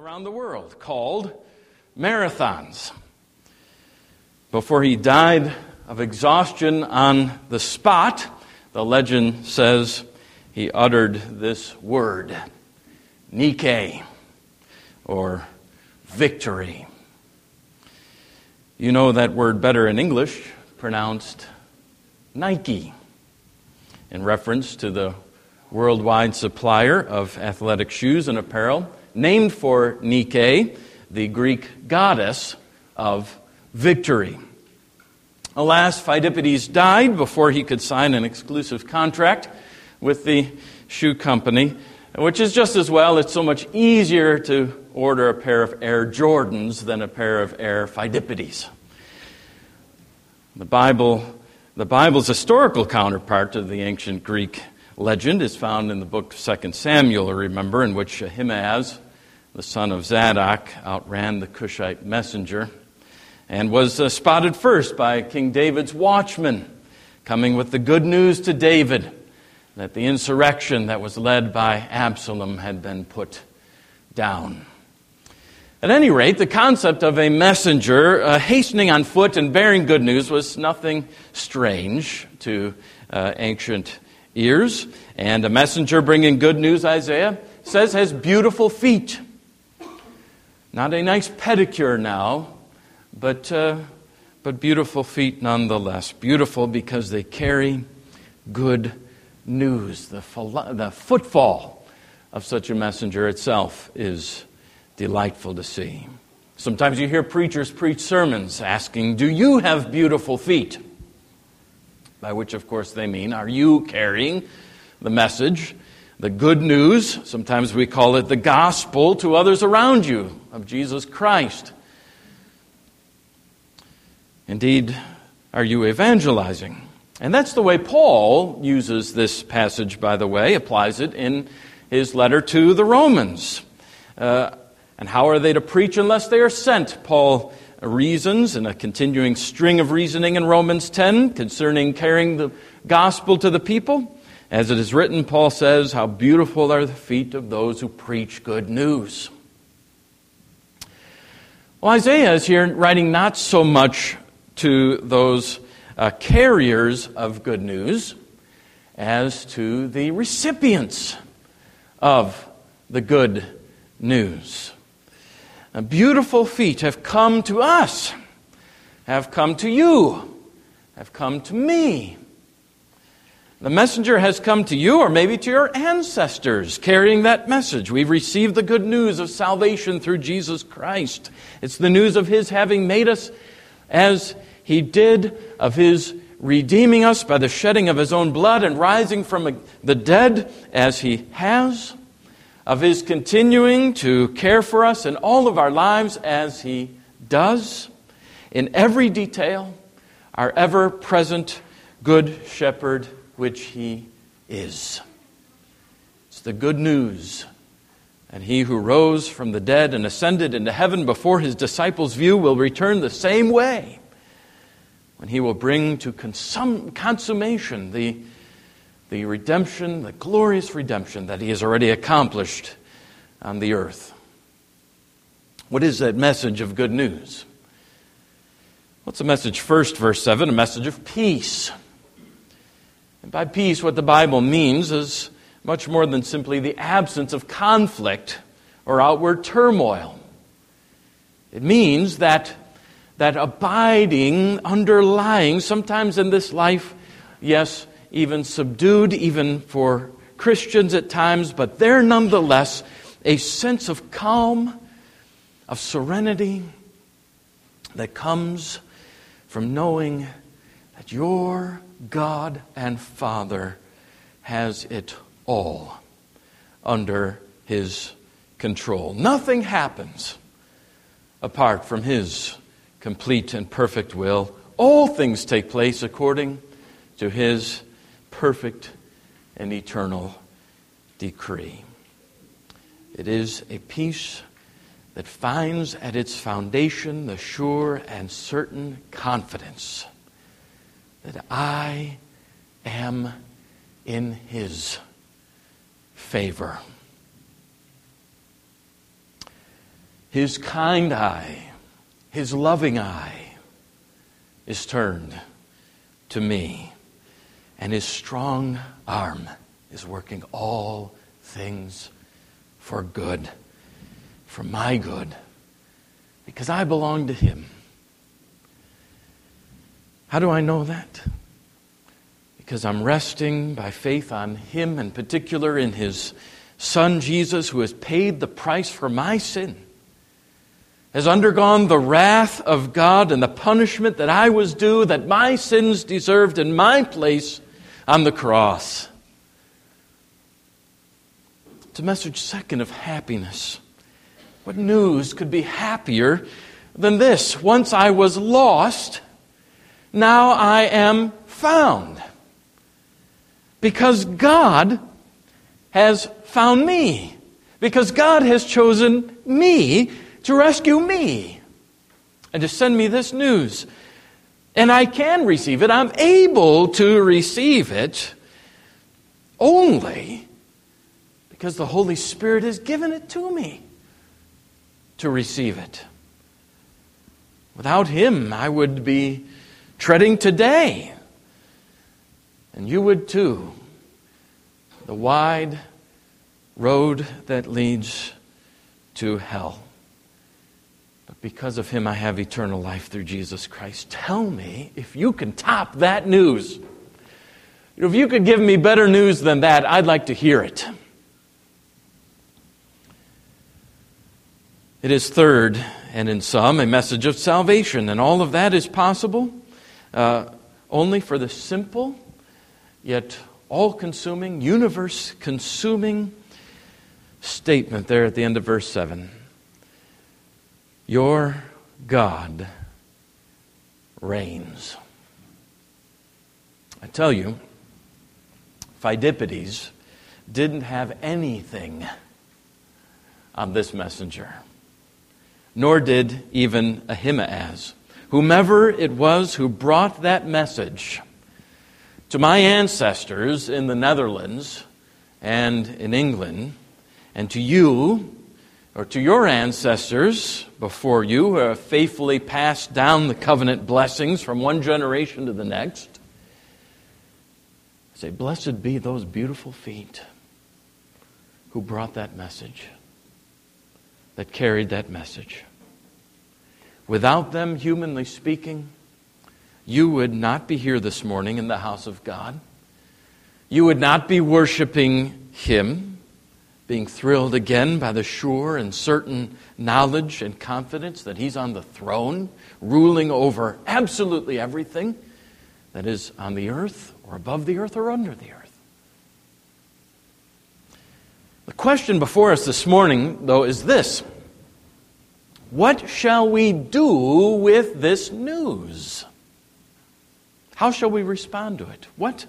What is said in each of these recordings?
around the world called marathons. Before he died of exhaustion on the spot, the legend says he uttered this word, Nike, or victory. You know that word better in English, pronounced Nike, in reference to the worldwide supplier of athletic shoes and apparel, named for Nike, the Greek goddess of victory. Alas, Pheidippides died before he could sign an exclusive contract with the shoe company, which is just as well. It's so much easier to order a pair of Air Jordans than a pair of Air Pheidippides. The Bible, the Bible's historical counterpart to the ancient Greek legend is found in the book of 2 Samuel, remember, in which Ahimaaz, the son of Zadok, outran the Cushite messenger and was uh, spotted first by King David's watchman, coming with the good news to David that the insurrection that was led by Absalom had been put down. At any rate, the concept of a messenger uh, hastening on foot and bearing good news was nothing strange to uh, ancient ears. And a messenger bringing good news, Isaiah says, has beautiful feet. Not a nice pedicure now, but, uh, but beautiful feet nonetheless. Beautiful because they carry good news. The, the footfall of such a messenger itself is delightful to see. Sometimes you hear preachers preach sermons asking, Do you have beautiful feet? By which, of course, they mean, Are you carrying the message, the good news? Sometimes we call it the gospel to others around you of Jesus Christ. Indeed, are you evangelizing? And that's the way Paul uses this passage, by the way, applies it in his letter to the Romans. Uh, and how are they to preach unless they are sent? Paul reasons in a continuing string of reasoning in Romans 10 concerning carrying the gospel to the people. As it is written, Paul says, How beautiful are the feet of those who preach good news. Well, Isaiah is here writing not so much to those uh, carriers of good news as to the recipients of the good news beautiful feet have come to us, have come to you, have come to me. The messenger has come to you, or maybe to your ancestors, carrying that message. We've received the good news of salvation through Jesus Christ. It's the news of His having made us as He did, of His redeeming us by the shedding of His own blood and rising from the dead as He has of His continuing to care for us in all of our lives as He does, in every detail, our ever present Good Shepherd, which He is. It's the good news. And he who rose from the dead and ascended into heaven before his disciples' view will return the same way when he will bring to consum- consummation the the redemption, the glorious redemption that He has already accomplished on the earth. What is that message of good news? What's the message first, verse 7? A message of peace. And by peace, what the Bible means is much more than simply the absence of conflict or outward turmoil. It means that, that abiding, underlying, sometimes in this life, yes, even subdued, even for Christians at times, but there nonetheless a sense of calm, of serenity that comes from knowing that your God and Father has it all under His control. Nothing happens apart from His complete and perfect will. All things take place according to His perfect and eternal decree. It is a peace that finds at its foundation the sure and certain confidence that I am in His favor. His kind eye, His loving eye is turned to me, and His strong arm is working all things for good, for my good, because I belong to Him. How do I know that? Because I'm resting by faith on Him, in particular in His Son Jesus, who has paid the price for my sin, has undergone the wrath of God and the punishment that I was due, that my sins deserved in my place on the cross. It's a message, second, of happiness. What news could be happier than this? Once I was lost, now I am found. Because God has found me. Because God has chosen me to rescue me and to send me this news. And I can receive it. I'm able to receive it only because the Holy Spirit has given it to me to receive it. Without Him, I would be treading today. And you would too. The wide road that leads to hell. But because of him, I have eternal life through Jesus Christ. Tell me if you can top that news. If you could give me better news than that, I'd like to hear it. It is third, and in some, a message of salvation, and all of that is possible uh, only for the simple, yet all consuming, universe consuming statement there at the end of verse 7. Your God reigns. I tell you, Pheidippides didn't have anything on this messenger, nor did even Ahimaaz whomever it was who brought that message to my ancestors in the Netherlands and in England, and to you, or to your ancestors before you, who have faithfully passed down the covenant blessings from one generation to the next. Say, Blessed be those beautiful feet who brought that message, that carried that message. Without them, humanly speaking, you would not be here this morning in the house of God. You would not be worshiping Him, being thrilled again by the sure and certain knowledge and confidence that He's on the throne, ruling over absolutely everything that is on the earth, or above the earth, or under the earth. The question before us this morning, though, is this what shall we do with this news? How shall we respond to it? What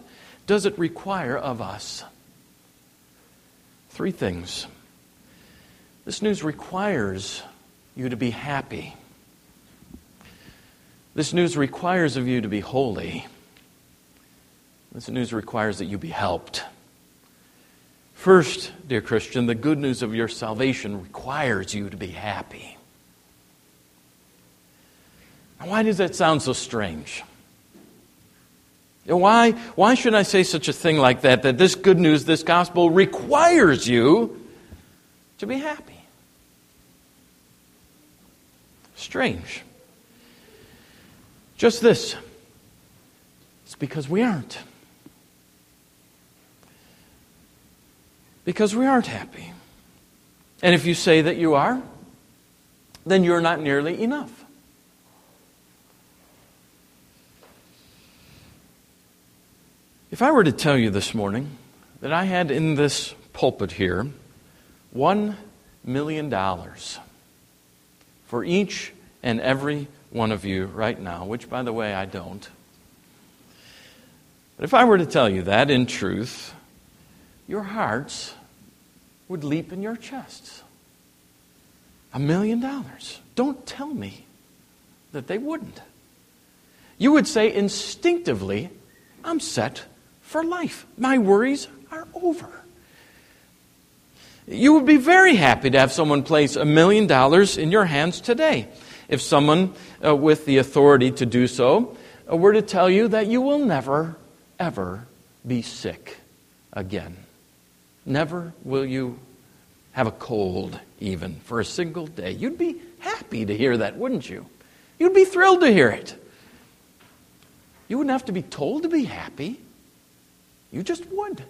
does it require of us? Three things. This news requires you to be happy. This news requires of you to be holy. This news requires that you be helped. First, dear Christian, the good news of your salvation requires you to be happy. Why does that sound so strange? Why, why should I say such a thing like that? That this good news, this gospel requires you to be happy. Strange. Just this it's because we aren't. Because we aren't happy. And if you say that you are, then you're not nearly enough. If I were to tell you this morning that I had in this pulpit here $1 million for each and every one of you right now, which, by the way, I don't. But if I were to tell you that in truth, your hearts would leap in your chests. A million dollars. Don't tell me that they wouldn't. You would say instinctively, I'm set for life. My worries are over. You would be very happy to have someone place a million dollars in your hands today. If someone uh, with the authority to do so uh, were to tell you that you will never, ever be sick again. Never will you have a cold, even for a single day. You'd be happy to hear that, wouldn't you? You'd be thrilled to hear it. You wouldn't have to be told to be happy, you just would.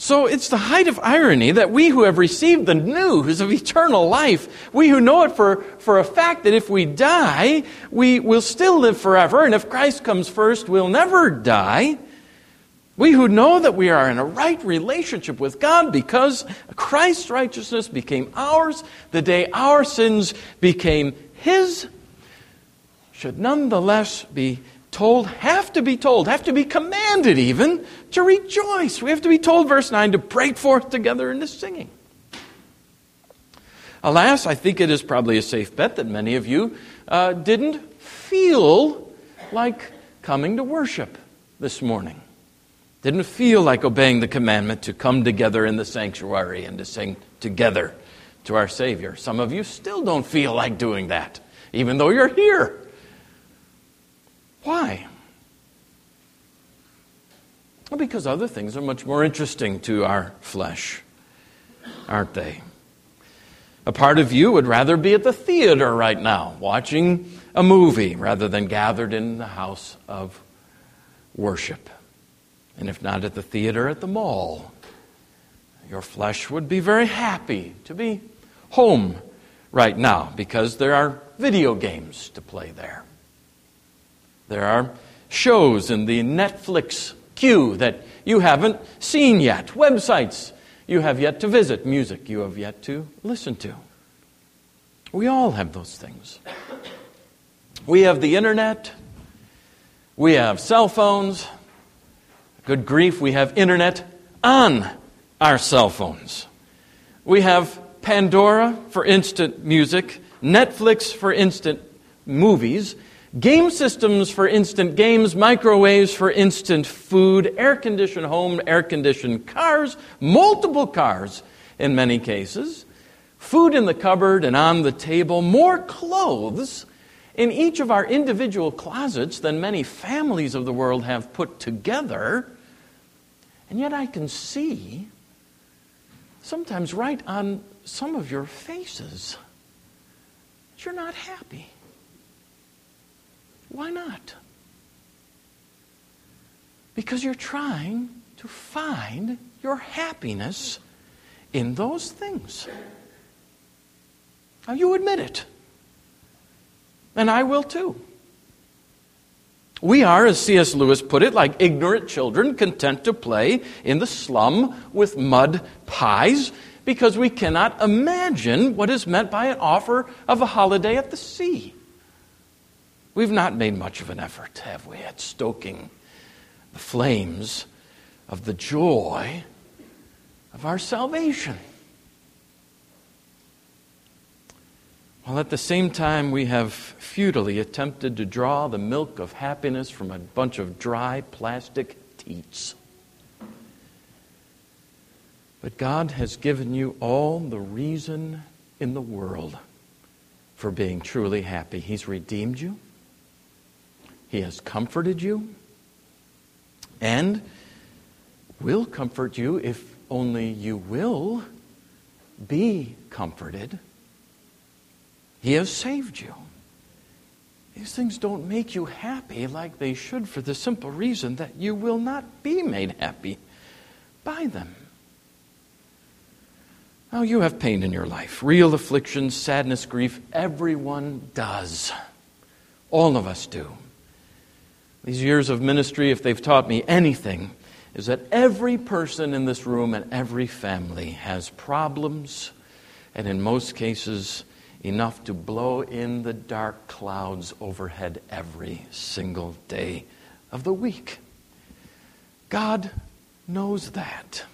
So it's the height of irony that we who have received the news of eternal life, we who know it for, for a fact that if we die, we will still live forever, and if Christ comes first, we'll never die. We who know that we are in a right relationship with God because Christ's righteousness became ours the day our sins became His, should nonetheless be told, have to be told, have to be commanded even to rejoice. We have to be told, verse 9, to break forth together into singing. Alas, I think it is probably a safe bet that many of you uh, didn't feel like coming to worship this morning. Didn't feel like obeying the commandment to come together in the sanctuary and to sing together to our Savior. Some of you still don't feel like doing that, even though you're here. Why? Well, because other things are much more interesting to our flesh, aren't they? A part of you would rather be at the theater right now, watching a movie, rather than gathered in the house of worship. And if not at the theater, at the mall. Your flesh would be very happy to be home right now because there are video games to play there. There are shows in the Netflix queue that you haven't seen yet, websites you have yet to visit, music you have yet to listen to. We all have those things. We have the internet, we have cell phones. Good grief, we have internet on our cell phones. We have Pandora for instant music, Netflix for instant movies, Game systems for instant games, microwaves for instant food, air conditioned home, air conditioned cars, multiple cars in many cases, food in the cupboard and on the table, more clothes in each of our individual closets than many families of the world have put together. And yet I can see, sometimes right on some of your faces, that you're not happy. Why not? Because you're trying to find your happiness in those things. Now, you admit it. And I will too. We are, as C.S. Lewis put it, like ignorant children content to play in the slum with mud pies because we cannot imagine what is meant by an offer of a holiday at the sea. We've not made much of an effort, have we, at stoking the flames of the joy of our salvation. While at the same time, we have futilely attempted to draw the milk of happiness from a bunch of dry plastic teats. But God has given you all the reason in the world for being truly happy. He's redeemed you. He has comforted you and will comfort you if only you will be comforted. He has saved you. These things don't make you happy like they should for the simple reason that you will not be made happy by them. Now, you have pain in your life real affliction, sadness, grief. Everyone does. All of us do. These years of ministry, if they've taught me anything, is that every person in this room and every family has problems, and in most cases, enough to blow in the dark clouds overhead every single day of the week. God knows that.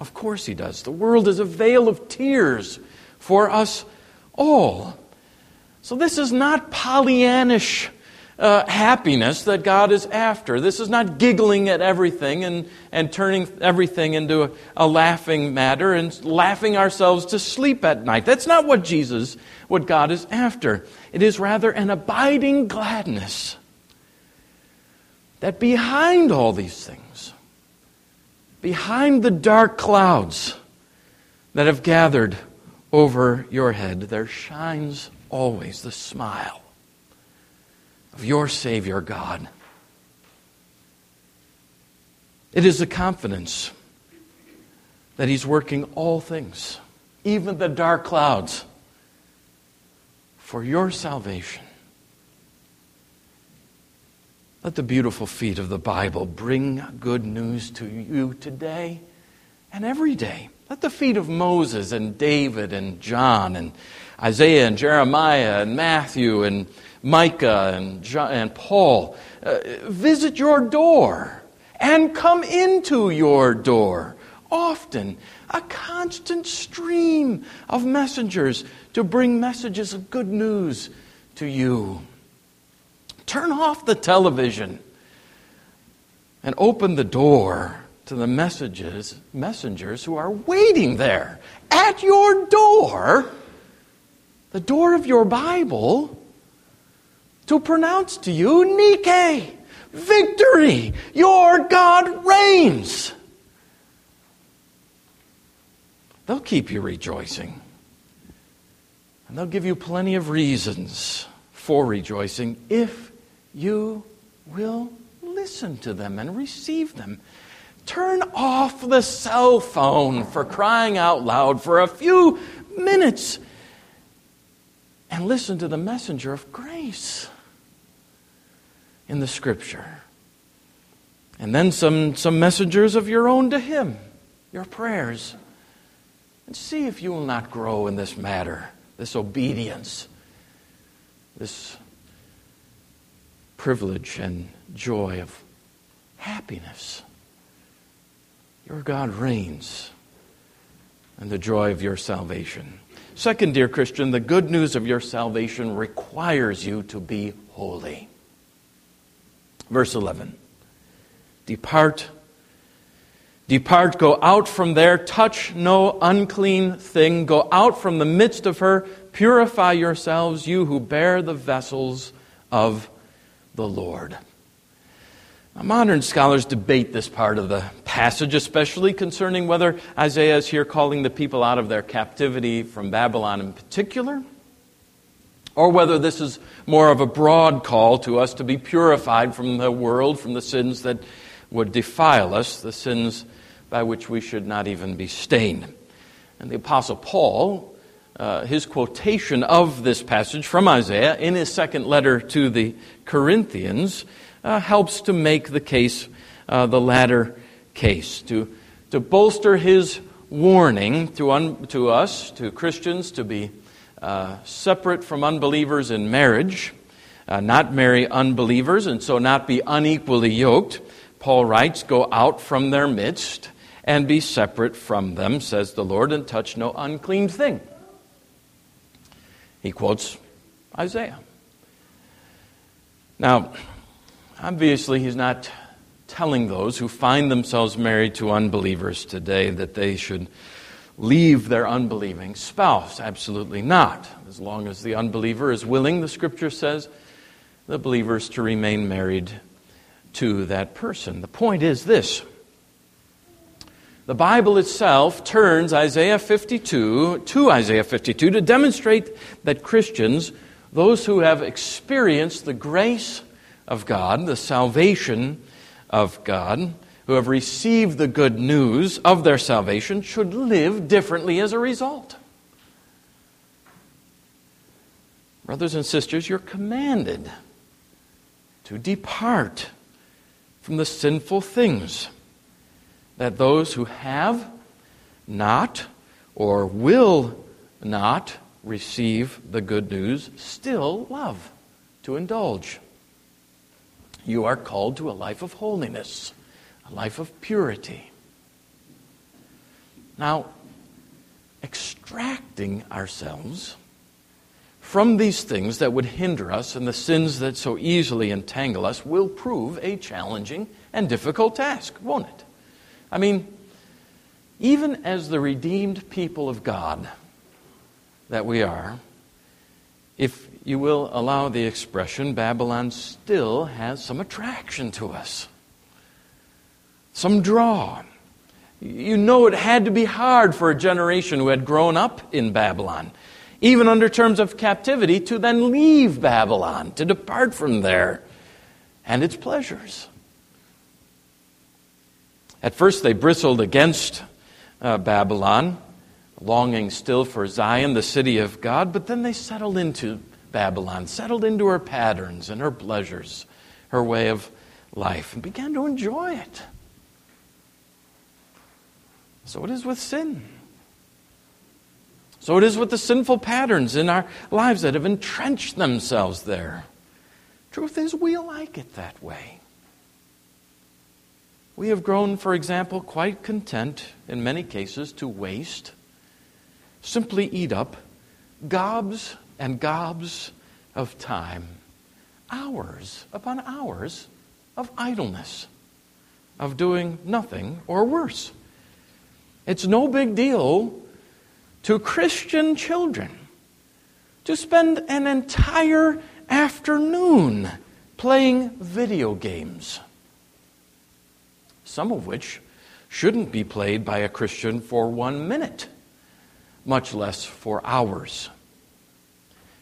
Of course, He does. The world is a vale of tears for us all. So, this is not Pollyannish uh, happiness that God is after. This is not giggling at everything and, and turning everything into a, a laughing matter and laughing ourselves to sleep at night. That's not what Jesus, what God is after. It is rather an abiding gladness that behind all these things, behind the dark clouds that have gathered over your head, there shines always the smile of your Savior God. It is the confidence that He's working all things, even the dark clouds, for your salvation. Let the beautiful feet of the Bible bring good news to you today and every day. Let the feet of Moses and David and John and Isaiah and Jeremiah and Matthew and Micah and, John, and Paul uh, visit your door and come into your door. Often, a constant stream of messengers to bring messages of good news to you. Turn off the television and open the door to the messages, messengers who are waiting there at your door, the door of your Bible, to pronounce to you, Nike, victory, your God reigns. They'll keep you rejoicing. And they'll give you plenty of reasons for rejoicing if you will listen to them and receive them. Turn off the cell phone for crying out loud for a few minutes and listen to the messenger of grace in the scripture. And then some, some messengers of your own to him, your prayers. And see if you will not grow in this matter, this obedience, this privilege and joy of happiness. Your God reigns and the joy of your salvation. Second, dear Christian, the good news of your salvation requires you to be holy. Verse 11 Depart, depart, go out from there, touch no unclean thing, go out from the midst of her, purify yourselves, you who bear the vessels of the Lord. Now, modern scholars debate this part of the passage, especially concerning whether Isaiah is here calling the people out of their captivity from Babylon in particular or whether this is more of a broad call to us to be purified from the world, from the sins that would defile us, the sins by which we should not even be stained. And the Apostle Paul, uh, his quotation of this passage from Isaiah in his second letter to the Corinthians, uh, helps to make the case, uh, the latter case, to, to bolster his warning to, un, to us, to Christians, to be uh, separate from unbelievers in marriage, uh, not marry unbelievers, and so not be unequally yoked. Paul writes, Go out from their midst and be separate from them, says the Lord, and touch no unclean thing. He quotes Isaiah. Now, obviously, he's not telling those who find themselves married to unbelievers today that they should leave their unbelieving spouse. Absolutely not. As long as the unbeliever is willing, the scripture says, the believer is to remain married to that person. The point is this. The Bible itself turns Isaiah 52 to Isaiah 52 to demonstrate that Christians, those who have experienced the grace of God, the salvation of God, who have received the good news of their salvation should live differently as a result. Brothers and sisters, you're commanded to depart from the sinful things that those who have not or will not receive the good news still love to indulge. You are called to a life of holiness a life of purity. Now, extracting ourselves from these things that would hinder us and the sins that so easily entangle us will prove a challenging and difficult task, won't it? I mean, even as the redeemed people of God that we are, if you will allow the expression, Babylon still has some attraction to us, some draw. You know, it had to be hard for a generation who had grown up in Babylon even under terms of captivity, to then leave Babylon, to depart from there and its pleasures. At first, they bristled against uh, Babylon, longing still for Zion, the city of God, but then they settled into Babylon, settled into her patterns and her pleasures, her way of life, and began to enjoy it. So it is with sin. So it is with the sinful patterns in our lives that have entrenched themselves there. Truth is, we like it that way. We have grown, for example, quite content, in many cases, to waste, simply eat up gobs and gobs of time, hours upon hours of idleness, of doing nothing or worse. It's no big deal to Christian children to spend an entire afternoon playing video games, some of which shouldn't be played by a Christian for one minute, much less for hours.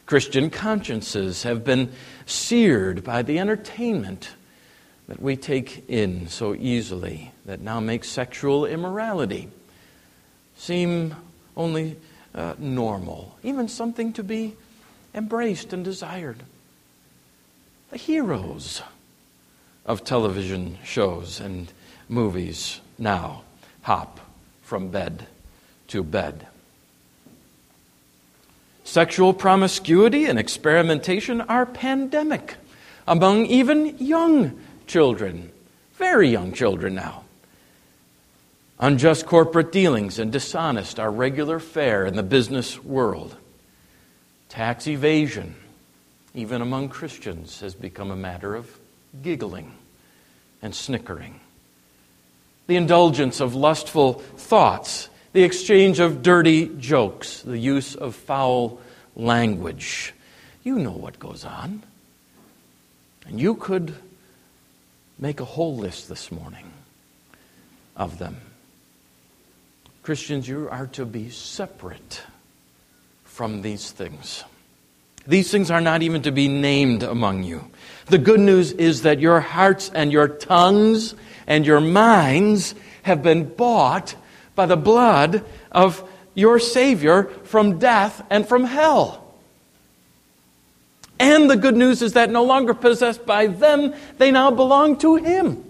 Christian consciences have been seared by the entertainment that we take in so easily that now makes sexual immorality seem only uh, normal, even something to be embraced and desired. The heroes of television shows and movies now hop from bed to bed. Sexual promiscuity and experimentation are pandemic among even young children, very young children now. Unjust corporate dealings and dishonest are regular fare in the business world. Tax evasion, even among Christians, has become a matter of giggling and snickering. The indulgence of lustful thoughts, the exchange of dirty jokes, the use of foul language. You know what goes on. And you could make a whole list this morning of them. Christians, you are to be separate from these things. These things are not even to be named among you. The good news is that your hearts and your tongues and your minds have been bought by the blood of your Savior from death and from hell. And the good news is that no longer possessed by them, they now belong to Him.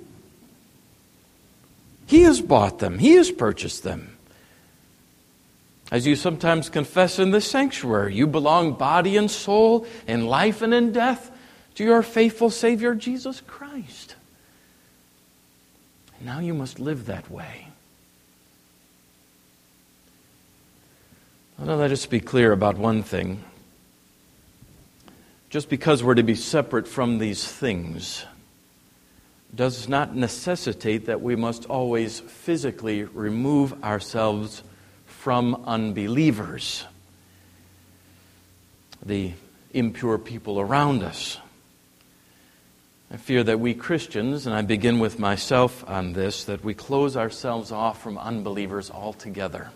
He has bought them, He has purchased them. As you sometimes confess in the sanctuary, you belong body and soul, in life and in death, to your faithful Savior, Jesus Christ. And now you must live that way. Now, let us be clear about one thing. Just because we're to be separate from these things does not necessitate that we must always physically remove ourselves from unbelievers, the impure people around us. I fear that we Christians, and I begin with myself on this, that we close ourselves off from unbelievers altogether.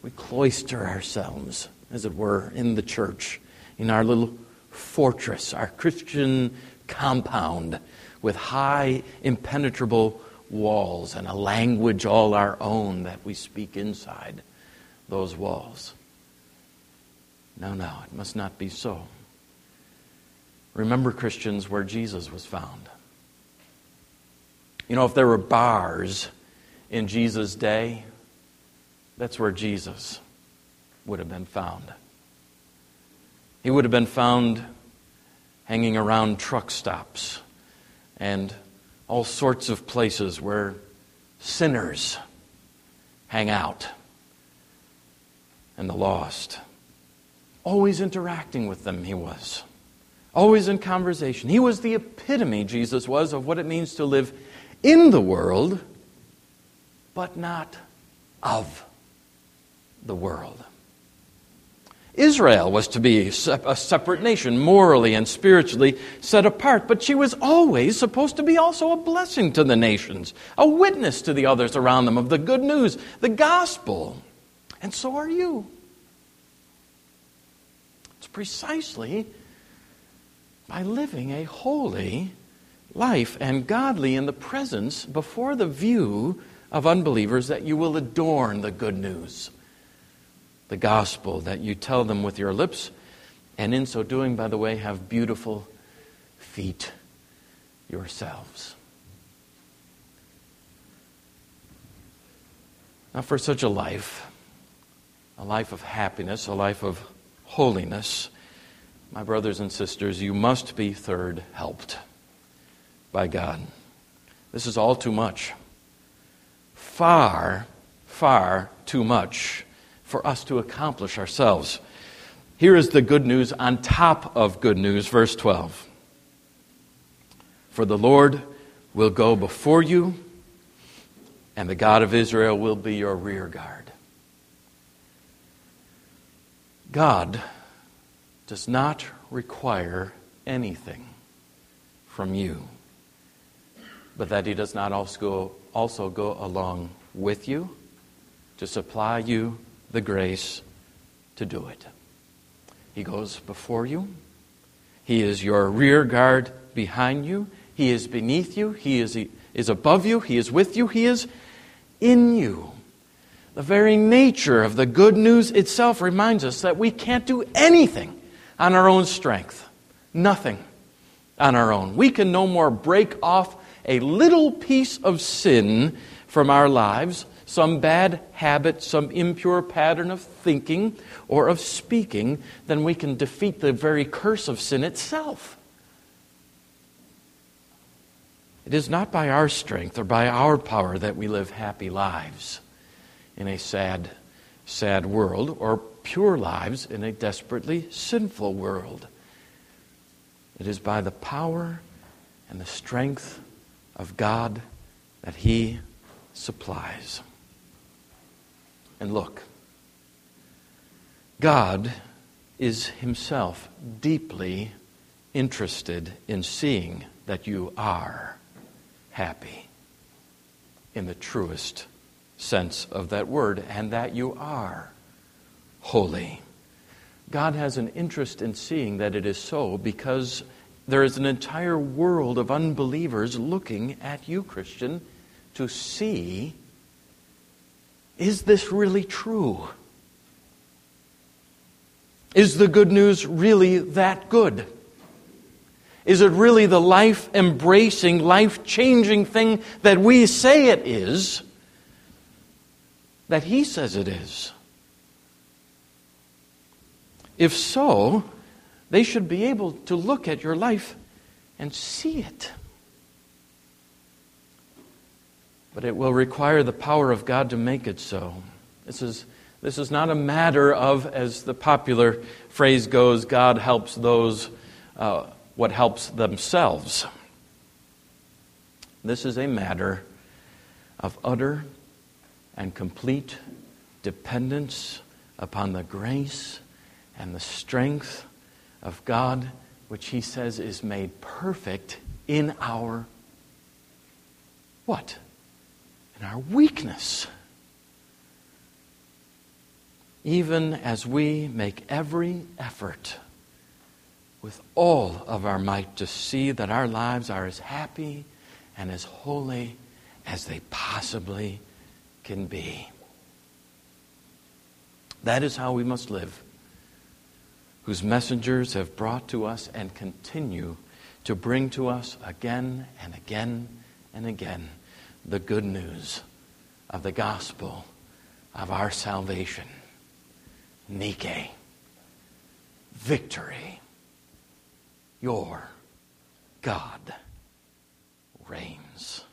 We cloister ourselves, as it were, in the church, in our little fortress, our Christian compound with high, impenetrable walls and a language all our own that we speak inside those walls. No, no, it must not be so. Remember, Christians, where Jesus was found. You know, if there were bars in Jesus' day, that's where Jesus would have been found. He would have been found hanging around truck stops and all sorts of places where sinners hang out and the lost. Always interacting with them, he was. Always in conversation. He was the epitome, Jesus was, of what it means to live in the world, but not of the world. Israel was to be a separate nation, morally and spiritually set apart, but she was always supposed to be also a blessing to the nations, a witness to the others around them of the good news, the gospel. And so are you. It's precisely by living a holy life and godly in the presence before the view of unbelievers that you will adorn the good news the gospel, that you tell them with your lips, and in so doing, by the way, have beautiful feet yourselves. Now, for such a life, a life of happiness, a life of holiness, my brothers and sisters, you must be third helped by God. This is all too much. Far, far too much for us to accomplish ourselves. Here is the good news on top of good news, verse 12. For the Lord will go before you, and the God of Israel will be your rear guard. God does not require anything from you, but that He does not also go, also go along with you to supply you the grace to do it. He goes before you. He is your rear guard behind you. He is beneath you. He is, is above you. He is with you. He is in you. The very nature of the good news itself reminds us that we can't do anything on our own strength. Nothing on our own. We can no more break off a little piece of sin from our lives some bad habit, some impure pattern of thinking or of speaking, then we can defeat the very curse of sin itself. It is not by our strength or by our power that we live happy lives in a sad, sad world or pure lives in a desperately sinful world. It is by the power and the strength of God that He supplies. And look, God is Himself deeply interested in seeing that you are happy in the truest sense of that word and that you are holy. God has an interest in seeing that it is so because there is an entire world of unbelievers looking at you, Christian, to see is this really true? Is the good news really that good? Is it really the life embracing, life changing thing that we say it is, that He says it is? If so, they should be able to look at your life and see it. But it will require the power of God to make it so. This is, this is not a matter of, as the popular phrase goes, God helps those uh, what helps themselves. This is a matter of utter and complete dependence upon the grace and the strength of God, which he says is made perfect in our what? In our weakness. Even as we make every effort with all of our might to see that our lives are as happy and as holy as they possibly can be. That is how we must live, whose messengers have brought to us and continue to bring to us again and again and again the good news of the gospel of our salvation. Nike, victory. Your God reigns.